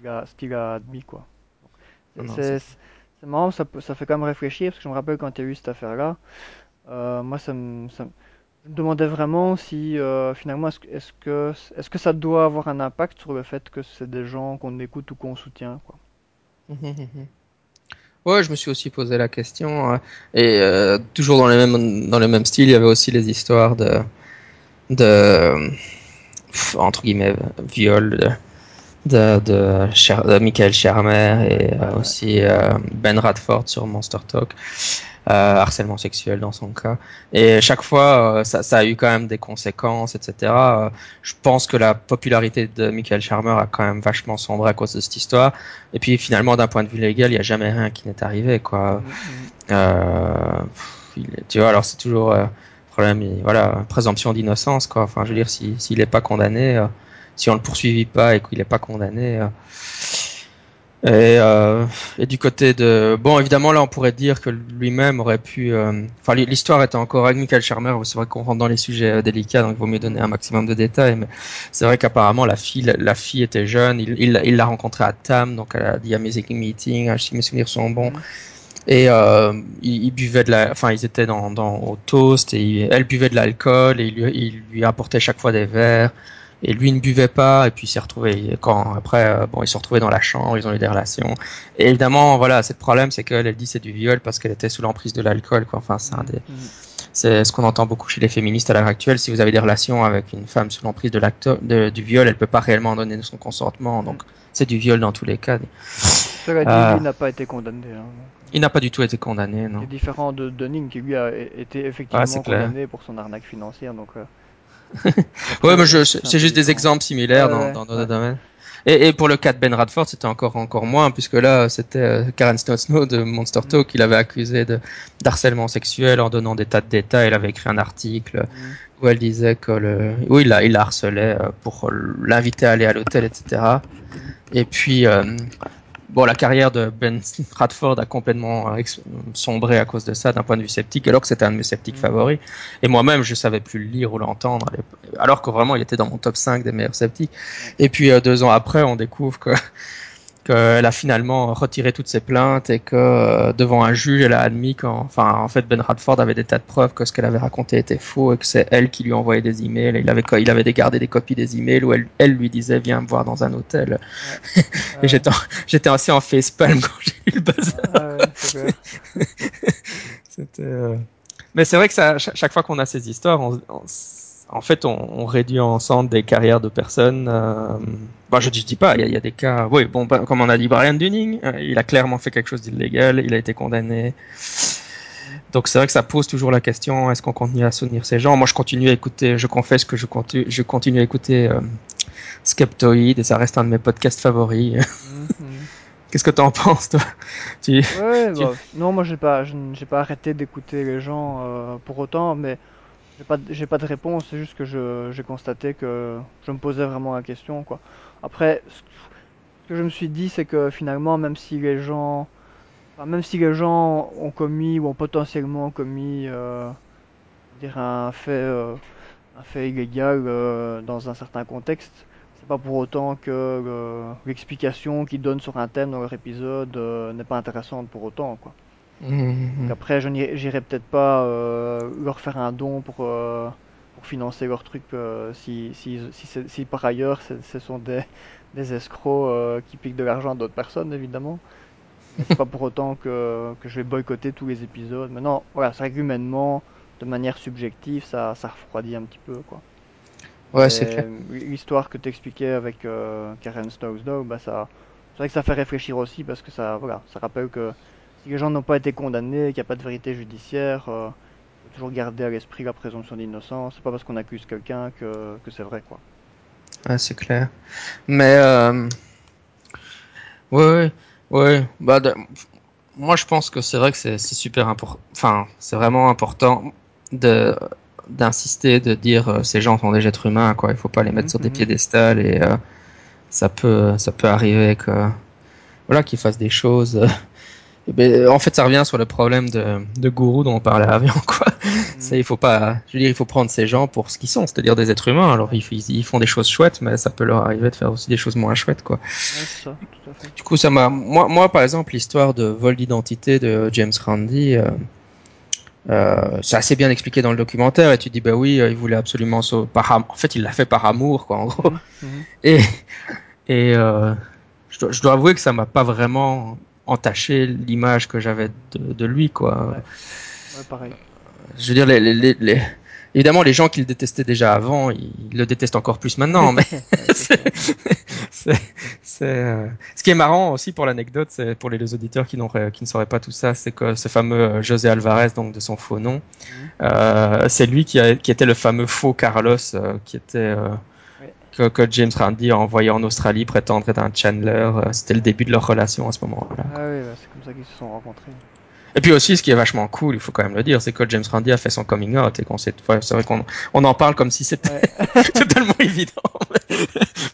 Il a, ce qu'il a admis quoi. C'est marrant, ça, ça fait quand même réfléchir parce que je me rappelle quand il y a eu cette affaire-là. Euh, moi, ça me, ça je me demandais vraiment si euh, finalement est-ce est que est-ce que ça doit avoir un impact sur le fait que c'est des gens qu'on écoute ou qu'on soutient quoi. Ouais, je me suis aussi posé la question hein. et euh, toujours dans les mêmes dans le même style, il y avait aussi les histoires de de entre guillemets viol de de, de, Michael Shermer et aussi Ben Radford sur Monster Talk. Euh, harcèlement sexuel dans son cas. Et chaque fois, euh, ça, ça, a eu quand même des conséquences, etc. Euh, je pense que la popularité de Michael Sharmer a quand même vachement sombré à cause de cette histoire. Et puis finalement, d'un point de vue légal, il n'y a jamais rien qui n'est arrivé, quoi. Mm-hmm. tu vois, alors c'est toujours problème, voilà, présomption d'innocence, quoi. Enfin, je veux dire, s'il si, n'est pas condamné, si on le poursuivit pas et qu'il n'est pas condamné et, euh, et, du côté de bon évidemment là on pourrait dire que lui-même aurait pu euh, enfin l'histoire était encore avec Michael Shermer c'est vrai qu'on rentre dans les sujets euh, délicats donc il vaut mieux donner un maximum de détails mais c'est vrai qu'apparemment la fille la fille était jeune il il l'a rencontrée à Tam donc à la Music Meeting hein, si mes souvenirs sont bons. Et euh, il, il, buvait de la enfin ils étaient dans, dans au toast et elle buvait de l'alcool et il lui, il lui apportait chaque fois des verres et lui ne buvait pas et puis il s'est retrouvé quand après euh, bon ils se sont retrouvés dans la chambre ils ont eu des relations. Et évidemment voilà c'est le problème c'est qu'elle elle dit c'est du viol parce qu'elle était sous l'emprise de l'alcool quoi. Enfin c'est un des mm. c'est ce qu'on entend beaucoup chez les féministes à l'heure actuelle. Si vous avez des relations avec une femme sous l'emprise de l'acteur du viol elle peut pas réellement donner son consentement. Donc c'est du viol dans tous les cas. Euh, il n'a pas été condamné hein. il n'a pas du tout été condamné non. C'est différent de Dunning qui lui a été effectivement condamné pour son arnaque financière donc euh, ouais, mais c'est juste des exemples similaires dans, dans d'autres domaines. Et, et, pour le cas de Ben Radford, c'était encore encore moins puisque là, c'était euh, Karen Snow de Monster mm. Talk qui l'avait accusé de d'harcèlement sexuel en donnant des tas de détails. Elle avait écrit un article mm. où elle disait que le, il la, il la harcelait euh, pour l'inviter à aller à l'hôtel, etc. Et puis, euh, bon, la carrière de Ben Radford a complètement euh, sombré à cause de ça d'un point de vue sceptique, alors que c'était un de mes sceptiques mm. favoris. Et moi-même, je savais plus le lire ou l'entendre, alors que vraiment, il était dans mon top 5 des meilleurs sceptiques. Et puis, euh, deux ans après, on découvre que qu'elle a finalement retiré toutes ses plaintes et que euh, devant un juge, elle a admis qu'en enfin, en fait, Ben Radford avait des tas de preuves que ce qu'elle avait raconté était faux et que c'est elle qui lui envoyait des emails. Et il avait, il avait gardé des copies des emails où elle, elle lui disait viens me voir dans un hôtel. Ouais. et j'étais, j'étais assez en facepalm quand j'ai eu le buzz. Ah C'était. Euh... Mais c'est vrai que ça, chaque fois qu'on a ces histoires, on, on en fait, on, on, réduit ensemble des carrières de personnes. Euh, bah, je, je dis pas, il y a, y a, des cas. Oui, bon, bah, comme on a dit, Brian Dunning, euh, il a clairement fait quelque chose d'illégal, il a été condamné. Donc c'est vrai que ça pose toujours la question est-ce qu'on continue à soutenir ces gens? Moi, je continue à écouter. Je confesse que je continue, je continue à écouter euh, Skeptoid et ça reste un de mes podcasts favoris. Mm-hmm. Qu'est-ce que tu en penses, toi? Tu, ouais, tu... Bah, non, moi, j'ai pas, j'ai pas arrêté d'écouter les gens euh, pour autant, mais j'ai pas, j'ai pas de réponse, c'est juste que je, j'ai constaté que je me posais vraiment la question, quoi. Après, ce que je me suis dit, c'est que finalement, même si les gens, même si les gens ont commis ou ont potentiellement commis, euh, dire un fait, euh, un fait illégal euh, dans un certain contexte, c'est pas pour autant que l'explication qu'ils donnent sur un thème dans leur épisode n'est pas intéressante pour autant, quoi. Mmh. Donc après, je n'irai peut-être pas euh, leur faire un don pour, euh, pour financer leur truc euh, si, si, si, si, par ailleurs ce sont des, des escrocs qui piquent de l'argent d'autres personnes, évidemment. C'est pas pour autant que, que je vais boycotter tous les épisodes. Maintenant, voilà, c'est vrai humainement, de manière subjective, ça, ça refroidit un petit peu, quoi. Ouais, c'est clair. L'histoire que tu expliquais avec Karen Snowsnow, bah ça, c'est vrai que ça fait réfléchir aussi parce que ça, voilà, ça rappelle que si les gens n'ont pas été condamnés, qu'il n'y a pas de vérité judiciaire, euh, faut toujours garder à l'esprit la présomption d'innocence. C'est pas parce qu'on accuse quelqu'un que, que c'est vrai, quoi. Ah, c'est clair. Mais, euh... ouais, ouais, bah, de... moi je pense que c'est vrai que c'est super important. Enfin, c'est vraiment important de d'insister, de dire euh, ces gens sont des êtres humains, quoi. Il faut pas les mettre sur des piédestals et euh, ça peut ça peut arriver que voilà qu'ils fassent des choses eh ben, en fait, ça revient sur le problème de, de gourou dont on parlait avant, quoi. Mm. Il faut pas, je veux dire, il faut prendre ces gens pour ce qu'ils sont, c'est-à-dire des êtres humains. Alors, ils, ils, font des choses chouettes, mais ça peut leur arriver de faire aussi des choses moins chouettes, quoi. Ouais, ça, tout à fait. Du coup, ça m'a, moi, moi, par exemple, l'histoire de vol d'identité de James Randi, euh, euh, c'est assez bien expliqué dans le documentaire, et tu dis, bah oui, il voulait absolument sauver, par, en fait, il l'a fait par amour, quoi, en gros. Mm -hmm. Et, et, euh, je dois, je dois avouer que ça m'a pas vraiment entacher l'image que j'avais de, de, lui, quoi. Ouais. ouais pareil. Je veux dire, les, les, les, évidemment, les gens qui le détestaient déjà avant, ils le détestent encore plus maintenant. mais c'est, euh... ce qui est marrant aussi pour l'anecdote, c'est pour les deux auditeurs qui, qui ne sauraient pas tout ça, c'est que ce fameux José Alvarez, donc de son faux nom, mmh. euh, c'est lui qui, a, qui était le fameux faux Carlos, euh, qui était que, que, James Randi a envoyé en Australie prétendre être un Chandler. C'était le début de leur relation à ce moment-là. Ah oui, bah c'est comme ça qu'ils se sont rencontrés. Et puis aussi, ce qui est vachement cool, il faut quand même le dire, c'est que James Randi a fait son coming out et qu'on sait, ouais, c'est vrai qu'on on en parle comme si c'était ouais. totalement évident.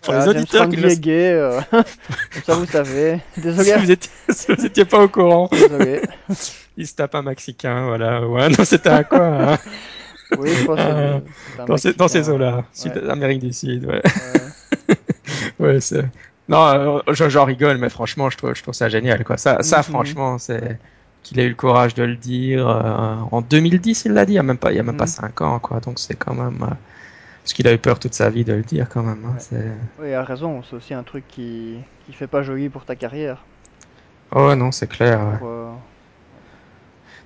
Pour voilà, les auditeurs James qui le... est gay, euh... comme ça vous savez. Désolé. Si vous étiez, si vous étiez pas au courant. Désolé. il se tape un Mexicain, voilà. Ouais, non, c'était à quoi hein? Oui, je pense euh, dans, ces, dans ces eaux-là, ouais. Amérique du Sud, ouais. Ouais, ouais c'est. Non, j'en rigole, mais franchement, je trouve, je trouve ça génial, quoi. Ça, ça, mm -hmm. franchement, c'est qu'il ait eu le courage de le dire. Euh, en 2010, il l'a dit, il n'y a même pas, il y a même mm -hmm. pas 5 ans, quoi. Donc c'est quand même. Euh, parce qu'il a eu peur toute sa vie de le dire, quand même. Hein, ouais. Oui, il a raison. C'est aussi un truc qui, qui fait pas joli pour ta carrière. Oh non, c'est clair. Pour, euh,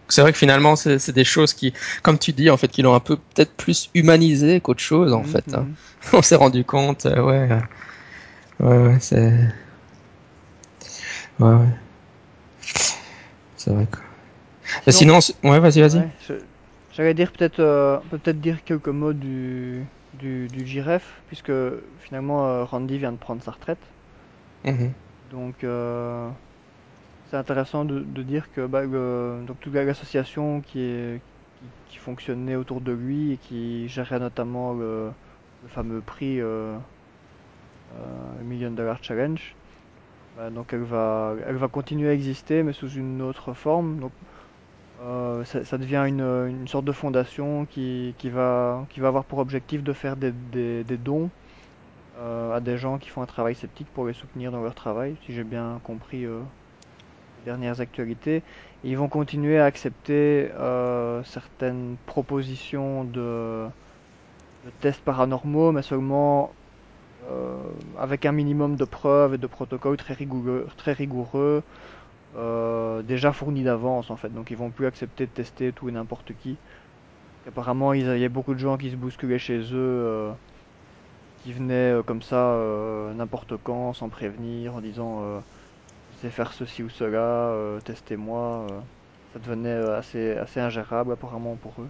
c'est vrai que finalement, c'est des choses qui, comme tu dis, en fait, qui l'ont un peu peut-être plus humanisé qu'autre chose, en mm -hmm. fait. Hein. On s'est rendu compte, euh, ouais, ouais, ouais, c'est, ouais, ouais, c'est vrai. Quoi. Sinon, sinon ouais, vas-y, vas-y. Ouais, J'allais dire peut-être, euh, peut-être dire quelques mots du du, du puisque finalement euh, Randy vient de prendre sa retraite. Mm -hmm. Donc euh, c'est intéressant de, dire que bah, le, donc toute l'association qui, fonctionnait autour de lui et qui gérait notamment le, fameux prix euh, euh, Million Dollar Challenge, bah, donc elle va, elle va continuer à exister mais sous une autre forme. Donc, euh, ça, devient une, sorte de fondation qui, qui, va, qui va avoir pour objectif de faire des, des, dons à des gens qui font un travail sceptique pour les soutenir dans leur travail, si j'ai bien compris dernières actualités. ils vont continuer à accepter certaines propositions de, tests paranormaux, mais seulement euh, avec un minimum de preuves et de protocoles très rigoureux, rigoureux euh, déjà fournis d'avance en fait. Donc ils vont plus accepter de tester tout et n'importe qui. Apparemment, il y a beaucoup de gens qui se bousculaient chez eux, euh, qui venaient comme ça n'importe quand, sans prévenir, en disant sais faire ceci ou cela, testez-moi. ça devenait assez, assez ingérable apparemment pour eux.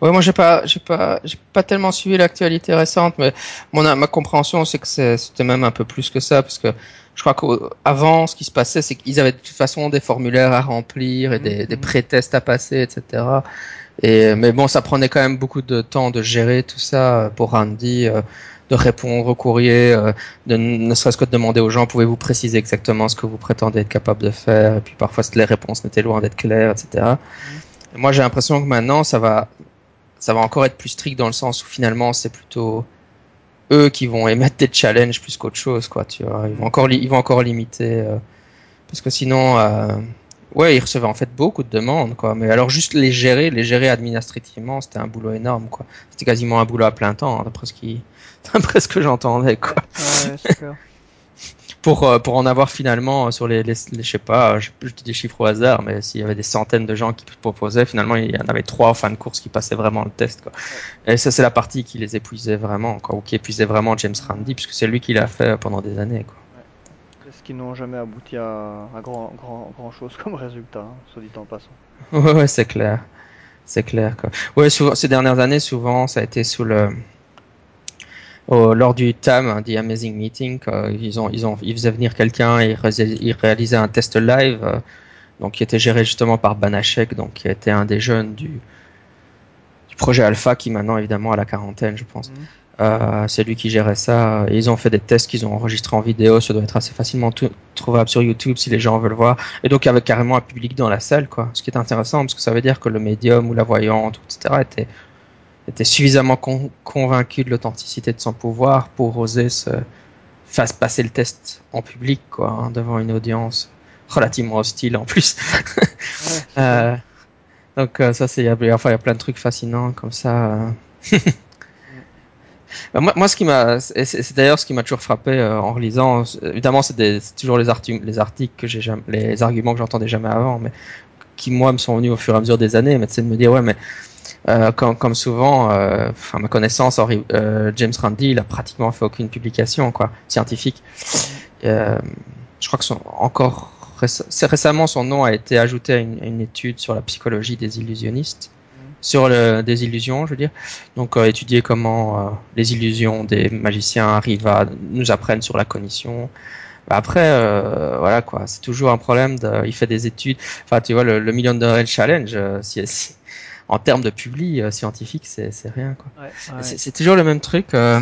Ouais, moi j'ai pas, j'ai pas, j'ai pas tellement suivi l'actualité récente, mais mon ma compréhension c'est que c'était même un peu plus que ça, parce que je crois qu'avant ce qui se passait, c'est qu'ils avaient de toute façon des formulaires à remplir et des, des mhm. pré-tests à passer, etc. Et mais bon, ça prenait quand même beaucoup de temps de gérer tout ça pour Randy. De répondre au courrier, euh, de ne serait-ce que de demander aux gens pouvez-vous préciser exactement ce que vous prétendez être capable de faire, et puis parfois les réponses n'étaient loin d'être claires, etc. Moi j'ai l'impression que maintenant ça va ça va encore être plus strict dans le sens où finalement c'est plutôt eux qui vont émettre des challenges plus qu'autre chose, quoi, tu vois. Ils vont encore, ils vont encore limiter, euh, parce que sinon, euh, ouais, ils recevaient en fait beaucoup de demandes, quoi. Mais alors juste les gérer, les gérer administrativement, c'était un boulot énorme, quoi. C'était quasiment un boulot à plein temps, hein, d'après ce qui, d'après ce que j'entendais, quoi. Ouais, ouais, pour euh, pour en avoir finalement sur les, les, je sais pas je, dis des chiffres au hasard mais s'il y avait des centaines de gens qui proposaient finalement il y en avait trois en fin de course qui passaient vraiment le test quoi. et ça c'est la partie qui les épuisait vraiment quoi, ou qui épuisait vraiment James Randi puisque c'est lui qui l'a fait pendant des années quoi. ce qui n'ont jamais abouti à, à grand, grand, grand chose comme résultat, hein, soit dit en passant. Ouais, ouais c'est clair. C'est clair. Quoi. Ouais, souvent, ces dernières années, souvent, ça a été sous le, lors du TAM, hein, The Amazing Meeting, ils ont, ils ont, ils faisaient venir quelqu'un et ils réalisaient un test live, euh, donc qui était géré justement par Banachek, donc qui était un des jeunes du, du projet Alpha, qui maintenant évidemment a la quarantaine, je pense. Euh, c'est lui qui gérait ça. Et ils ont fait des tests qu'ils ont enregistrés en vidéo. Ça doit être assez facilement trouvable sur YouTube si les gens veulent voir. Et donc avec carrément un public dans la salle, quoi. Ce qui est intéressant parce que ça veut dire que le médium ou la voyante, etc., était était suffisamment convaincu de l'authenticité de son pouvoir pour oser se faire passer le test en public, quoi, hein, devant une audience relativement hostile en plus. euh, donc euh, ça, c'est enfin il y a plein de trucs fascinants comme ça. Euh. Bah, moi, moi, ce qui m'a, c'est d'ailleurs ce qui m'a toujours frappé en relisant. Évidemment, c'est toujours les, articles, les articles que j'ai jamais, les arguments que j'entendais jamais avant, mais qui moi me sont venus au fur et à mesure des années. Mais c'est de me dire ouais, mais euh, comme, comme, souvent, euh, à ma connaissance, euh, James Randi, il a pratiquement fait aucune publication quoi, scientifique. Euh, je crois que son, encore récemment, son nom a été ajouté à une, une étude sur la psychologie des illusionnistes, sur le, des illusions, je veux dire. Donc, euh, étudier comment euh, les illusions des magiciens arrivent à nous apprendre sur la cognition. Après, voilà quoi, c'est toujours un problème. De, il fait des études. Enfin, tu vois, le, le Million Dollar Challenge, si, si en termes de public euh, scientifique, c'est rien. quoi. C'est toujours le même truc, euh,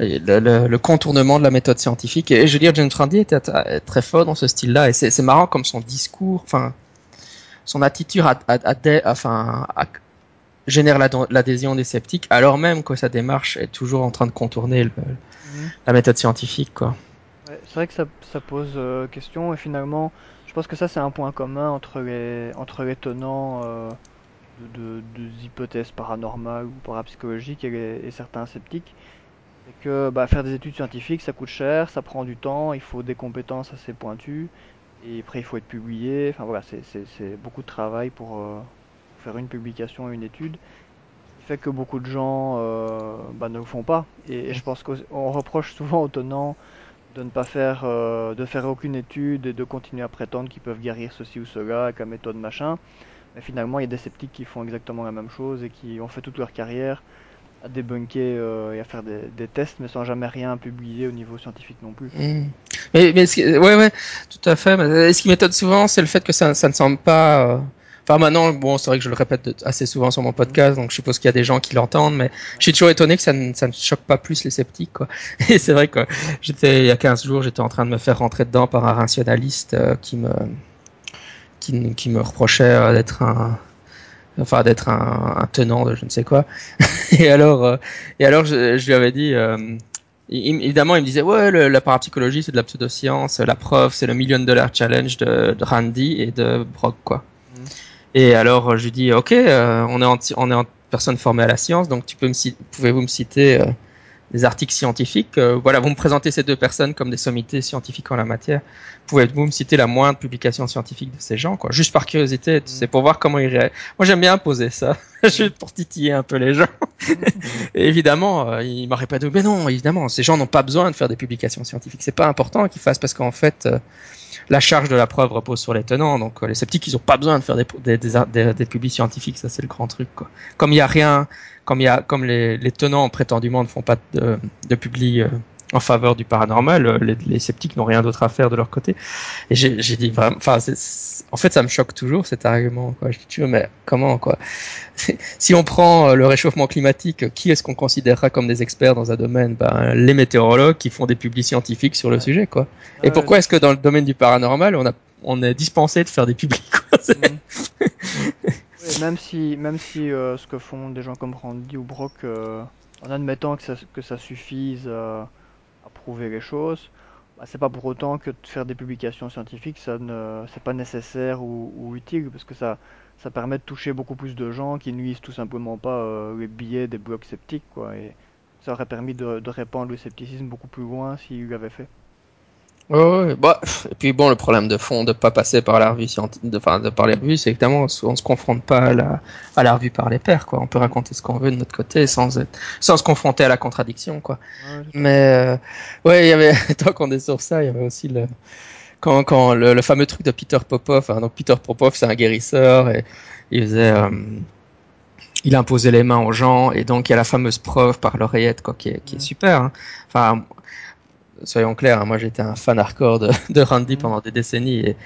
le, le, contournement de la méthode scientifique. Et, je veux dire, James Randi était très fort dans ce style-là. Et c'est marrant comme son discours, enfin, son attitude à, à, à, enfin, génère l'adhésion des sceptiques, alors même que sa démarche est toujours en train de contourner le, mhm. la méthode scientifique. quoi. C'est vrai que ça, pose euh, question et finalement, je pense que ça c'est un point commun entre les entre les tenants euh, de, hypothèses paranormales ou parapsychologiques et, et certains sceptiques, c'est que bah, faire des études scientifiques, ça coûte cher, ça prend du temps, il faut des compétences assez pointues, et après il faut être publié, enfin voilà, c'est beaucoup de travail pour, euh, faire une publication, une étude, fait que beaucoup de gens bah, ne le font pas, et, je pense qu'on reproche souvent aux tenants de ne pas faire, euh, de faire aucune étude et de continuer à prétendre qu'ils peuvent guérir ceci ou cela la méthode machin. Mais finalement, il y a des sceptiques qui font exactement la même chose et qui ont fait toute leur carrière à débunker euh, et à faire des, tests, mais sans jamais rien publier au niveau scientifique non plus. Mmh. Mais, mais tout à fait. Mais ce qui m'étonne souvent, c'est le fait que ça, ça ne semble pas. Enfin, maintenant, bon, c'est vrai que je le répète assez souvent sur mon podcast, donc je suppose qu'il y a des gens qui l'entendent, mais je suis toujours étonné que ça ne, choque pas plus les sceptiques, quoi. Et c'est vrai que j'étais, il y a 15 jours, j'étais en train de me faire rentrer dedans par un rationaliste euh, qui me, qui, me reprochait euh, d'être un enfin d'être un, tenant de je ne sais quoi. et alors, euh, et alors je, lui avais dit, évidemment, il me disait ouais, la parapsychologie c'est de la pseudoscience, la preuve c'est le million dollar challenge de, Randy et de Brock quoi. Mm. Et alors je lui dis ok, euh, on est en, on est en personne formée à la science, donc tu peux me pouvez-vous me citer euh, des articles scientifiques. Euh, voilà, vous me présentez ces deux personnes comme des sommités scientifiques en la matière. Pouvez-vous me citer la moindre publication scientifique de ces gens, quoi, juste par curiosité, c'est mm. pour voir comment ils réagissent. Moi, j'aime bien poser ça, juste pour titiller un peu les gens. Évidemment, euh, il m'a répondu, mais non, évidemment, ces gens n'ont pas besoin de faire des publications scientifiques. C'est pas important qu'ils fassent parce qu'en fait, euh, la charge de la preuve repose sur les tenants. Donc, les sceptiques, ils ont pas besoin de faire des, des, des, des, publics scientifiques. Ça, c'est le grand truc, quoi. Comme il y a rien, comme il y a, comme les, les, tenants prétendument ne font pas de, de euh, en faveur du paranormal, euh, les, les sceptiques n'ont rien d'autre à faire de leur côté. Et j'ai dit vraiment, enfin, en fait, ça me choque toujours cet argument. Quoi. Je dis, tu veux, mais comment quoi? Si on prend euh, le réchauffement climatique, qui est-ce qu'on considérera comme des experts dans un domaine? Ben, les météorologues qui font des publics scientifiques sur le sujet, quoi. Et pourquoi est-ce que dans le domaine du paranormal, on a on est dispensé de faire des publics quoi? Même si, même si euh, ce que font des gens comme Randy ou Brock, euh, en admettant que ça, que ça suffise euh, prouver les choses, bah, c'est pas pour autant que de faire des publications scientifiques, ça ne, c'est pas nécessaire ou, utile, parce que ça, ça permet de toucher beaucoup plus de gens qui nuisent tout simplement pas les billets des blocs sceptiques, quoi. Et ça aurait permis de, de répandre le scepticisme beaucoup plus loin s'il l'avait fait. Ouais, bah, et puis bon, le problème de fond de pas passer par la revue de, enfin, de par les revues, c'est évidemment on se confronte pas à la, à la revue par les pairs, quoi. On peut raconter ce qu'on veut de notre côté sans être, sans se confronter à la contradiction, quoi. Mais, euh, ouais, il y avait, tant qu'on est sur ça, il y avait aussi le, quand, quand le, fameux truc de Peter Popov, hein, donc Peter Popov, c'est un guérisseur et il faisait, euh, il imposait les mains aux gens et donc il y a la fameuse preuve par l'oreillette, quoi, qui est, qui est super. Hein. Enfin, soyons clairs, hein, moi j'étais un fan hardcore de, de Randy mm. pendant des décennies et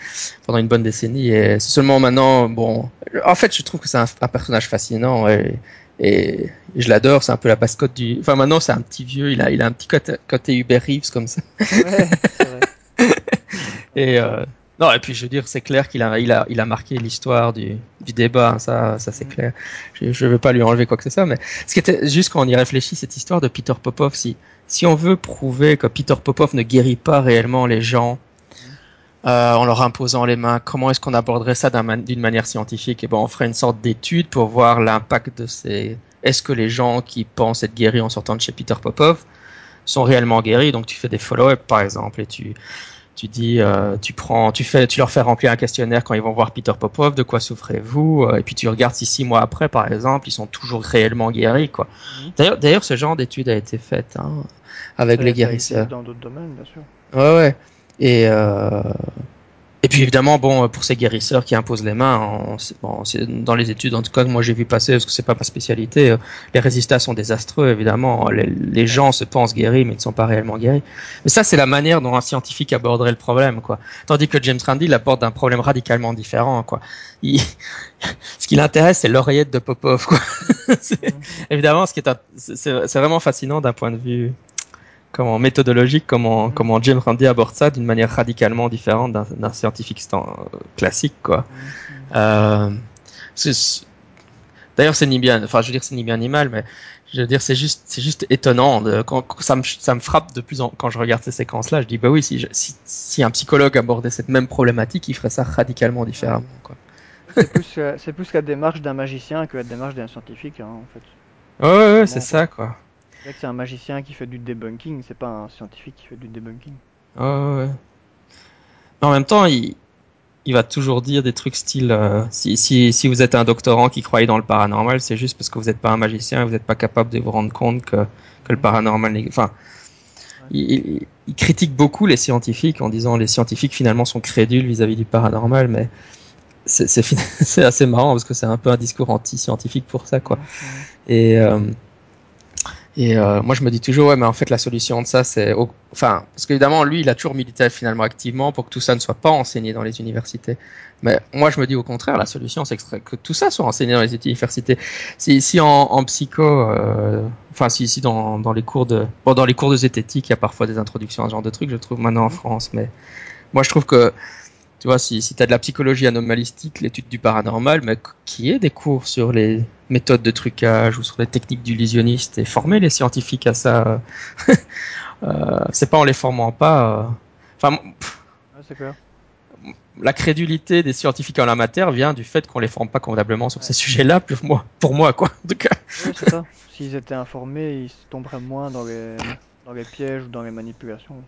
pendant une bonne décennie et seulement maintenant, bon, en fait je trouve que c'est un, personnage fascinant et, et je l'adore, c'est un peu la mascotte du, enfin maintenant c'est un petit vieux, il a, il a un petit côté, côté Uber Reeves comme ça. Ouais, vrai. et euh, non, et puis je veux dire, c'est clair qu'il a, il a, il a marqué l'histoire du, du débat, hein, ça, ça c'est mm. clair. Je ne veux pas lui enlever quoi que ce soit, mais ce qui était juste quand on y réfléchit, cette histoire de Peter Popov, si, si on veut prouver que Peter Popov ne guérit pas réellement les gens euh, en leur imposant les mains, comment est-ce qu'on aborderait ça d'une manière scientifique? Et eh ben, on ferait une sorte d'étude pour voir l'impact de ces. Est-ce que les gens qui pensent être guéris en sortant de chez Peter Popov sont réellement guéris? Donc tu fais des follow-up par exemple et tu tu dis, euh, tu prends, tu fais, tu leur fais remplir un questionnaire quand ils vont voir Peter Popov, de quoi souffrez-vous euh, Et puis tu regardes si six mois après, par exemple, ils sont toujours réellement guéris, quoi. Mhm. D'ailleurs, d'ailleurs, ce genre d'étude a été faite hein, avec les guérisseurs. Dans d'autres domaines, bien sûr. Ouais, ouais. Et euh, et puis évidemment, bon, pour ces guérisseurs qui imposent les mains, bon, dans les études, en tout cas, moi j'ai vu passer, parce que c'est pas ma spécialité, euh, les résultats sont désastreux, évidemment. Les, gens se pensent guéris, mais ne sont pas réellement guéris. Mais ça, c'est la manière dont un scientifique aborderait le problème, quoi. Tandis que James Randi, il aborde un problème radicalement différent, quoi. Il... ce qui l'intéresse, c'est l'oreillette de Popov, quoi. évidemment, ce qui est, c'est vraiment fascinant d'un point de vue comment méthodologique, comment mm. comment James Randi aborde ça d'une manière radicalement différente d'un scientifique classique quoi. Euh, D'ailleurs, c'est ni bien, enfin, je veux dire, c'est ni bien ni mal, mais je veux dire, c'est juste, c'est juste étonnant. De, quand, ça me, ça me frappe de plus en quand je regarde ces séquences-là, je dis bah oui, si, si, si un psychologue abordait cette même problématique, il ferait ça radicalement différemment. Quoi. C'est plus, euh, c'est plus la démarche d'un magicien que la démarche d'un scientifique, hein, en fait. Ouais, ouais, ouais c'est ça, quoi. C'est un magicien qui fait du debunking, c'est pas un scientifique qui fait du debunking. Ouais, ouais. Mais en même temps, il, il va toujours dire des trucs style euh, si, si, si vous êtes un doctorant qui croyait dans le paranormal, c'est juste parce que vous n'êtes pas un magicien et vous n'êtes pas capable de vous rendre compte que, que le paranormal. Enfin, il, il, critique beaucoup les scientifiques en disant les scientifiques finalement sont crédules vis-à-vis du paranormal, mais c'est assez marrant parce que c'est un peu un discours anti-scientifique pour ça, quoi. Et euh, et euh, moi, je me dis toujours, ouais, mais en fait, la solution de ça, c'est, enfin, parce qu'évidemment, lui, il a toujours milité finalement activement pour que tout ça ne soit pas enseigné dans les universités. Mais moi, je me dis au contraire, la solution, c'est que, tout ça soit enseigné dans les universités. Si, si en, en psycho, euh, enfin, si, si dans, dans les cours de, bon, dans les cours de zététique, il y a parfois des introductions à ce genre de trucs, je trouve maintenant en France. Mais moi, je trouve que tu vois, si, si tu as de la psychologie anomalistique, l'étude du paranormal, mais qui est des cours sur les méthodes de trucage ou sur les techniques d'illusionniste et former les scientifiques à ça. euh, c'est pas en les formant pas. Enfin, Ouais, c'est clair. la crédulité des scientifiques en la matière vient du fait qu'on les forme pas convenablement sur ces sujets-là, pour moi, pour moi quoi. En tout cas. Ouais, c'est ça. S'ils étaient informés, ils tomberaient moins dans les, dans les pièges ou dans les manipulations.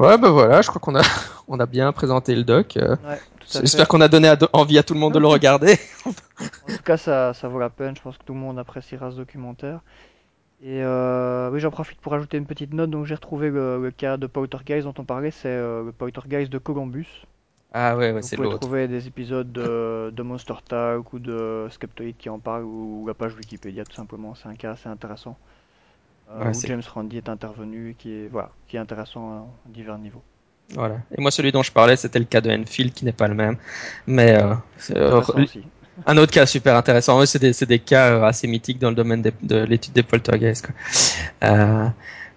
Ouais, bah voilà, je crois qu'on a, on a bien présenté le doc. euh. Ouais. J'espère qu'on a donné à- envie à tout le monde de le regarder. En tout cas, ça, ça vaut la peine. Je pense que tout le monde appréciera ce documentaire. Et euh, oui, j'en profite pour ajouter une petite note. Donc, j'ai retrouvé le, le cas de Poltergeist dont on parlait. C'est euh, le Poltergeist de Columbus. Ah ouais, ouais Vous c'est pouvez l'autre. trouver des épisodes de, de Monster Talk ou de Skeptoid qui en parlent ou la page Wikipédia tout simplement. C'est un cas assez intéressant Ouais, où c'est- James Randi est intervenu, qui est voilà, qui est intéressant à divers niveaux. Voilà. Et moi, celui dont je parlais, c'était le cas de Enfield, qui n'est pas le même. Mais euh, euh, un autre cas super intéressant. C'est des, des cas euh, assez mythiques dans le domaine des- de l'étude des poltergeists. Quoi. Euh,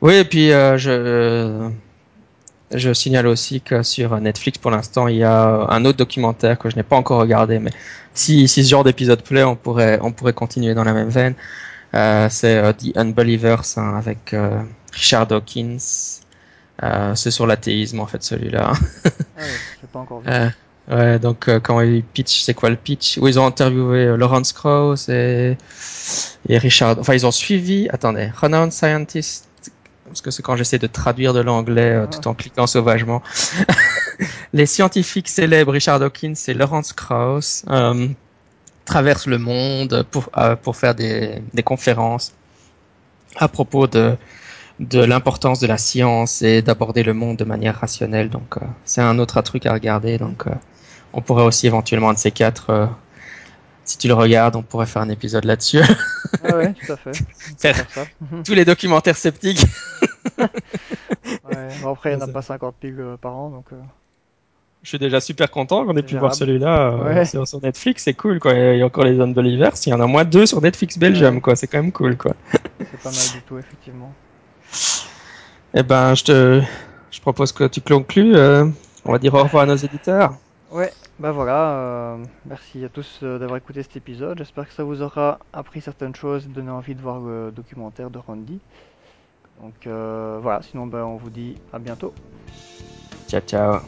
oui, et puis euh, je, je signale aussi que sur Netflix, pour l'instant, il y a un autre documentaire que je n'ai pas encore regardé. Mais si, si ce genre d'épisode plaît, on pourrait, on pourrait continuer dans la même veine. Euh, c'est euh, The Unbelievers hein, avec euh, Richard Dawkins. Euh, c'est sur l'athéisme en fait celui-là. Ah ouais, j'ai pas encore vu. Ouais, donc euh, quand ils pitch, c'est quoi le pitch? Où ils ont interviewé euh, Lawrence Krauss et, et Richard. Enfin, ils ont suivi. Attendez, renowned scientist. Parce que c'est quand j'essaie de traduire de l'anglais euh, tout en cliquant sauvagement. Les scientifiques célèbres Richard Dawkins et Lawrence Krauss traversent le monde pour euh, pour faire des, des conférences à propos de de l'importance de la science et d'aborder le monde de manière rationnelle. Donc, euh, c'est un autre truc à regarder. Donc, euh, on pourrait aussi éventuellement un de ces quatre, si tu le regardes, on pourrait faire un épisode là-dessus. Ah ouais, tout à fait. On peut Faire faire ça. tous les documentaires sceptiques. Ouais. Bon, après, il n'y en a pas 50 piles par an, donc. Je suis déjà super content qu'on ait pu voir celui-là euh, Ouais. sur, sur Netflix. C'est cool, quoi. Il y a encore les Unbelievers. Il y en a moins deux sur Netflix Belgium, Ouais. quoi. C'est quand même cool, quoi. C'est pas mal du tout, effectivement. Eh ben, je te, je propose que tu conclues. euh, on va dire au revoir à nos éditeurs. Ouais, bah voilà. euh, merci à tous euh, d'avoir écouté cet épisode. J'espère que ça vous aura appris certaines choses et donné envie de voir le documentaire de Randy. Donc euh, voilà, sinon bah, on vous dit à bientôt. Ciao, ciao.